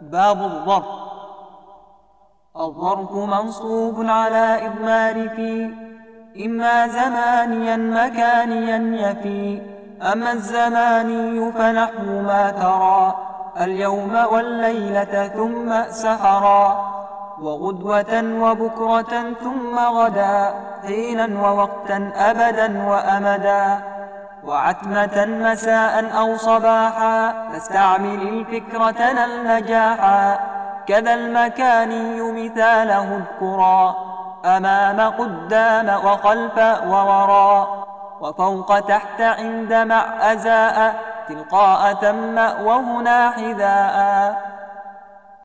باب الظرف. الظرف منصوب على إضمار في إما زمانيا مكانيا يفي. أما الزماني فنحو ما ترى. اليوم والليلة ثم سحرا. وغدوة وبكرة ثم غدا. حينا ووقتا أبدا وأمدا. وعتمة مساء أو صباحا فاستعمل الفكرة النجاحا كذا المكاني مثاله اذكرا أمام قدام وخلف ووراء وفوق تحت عند مع أزاء تلقاء ثم وهنا حذاء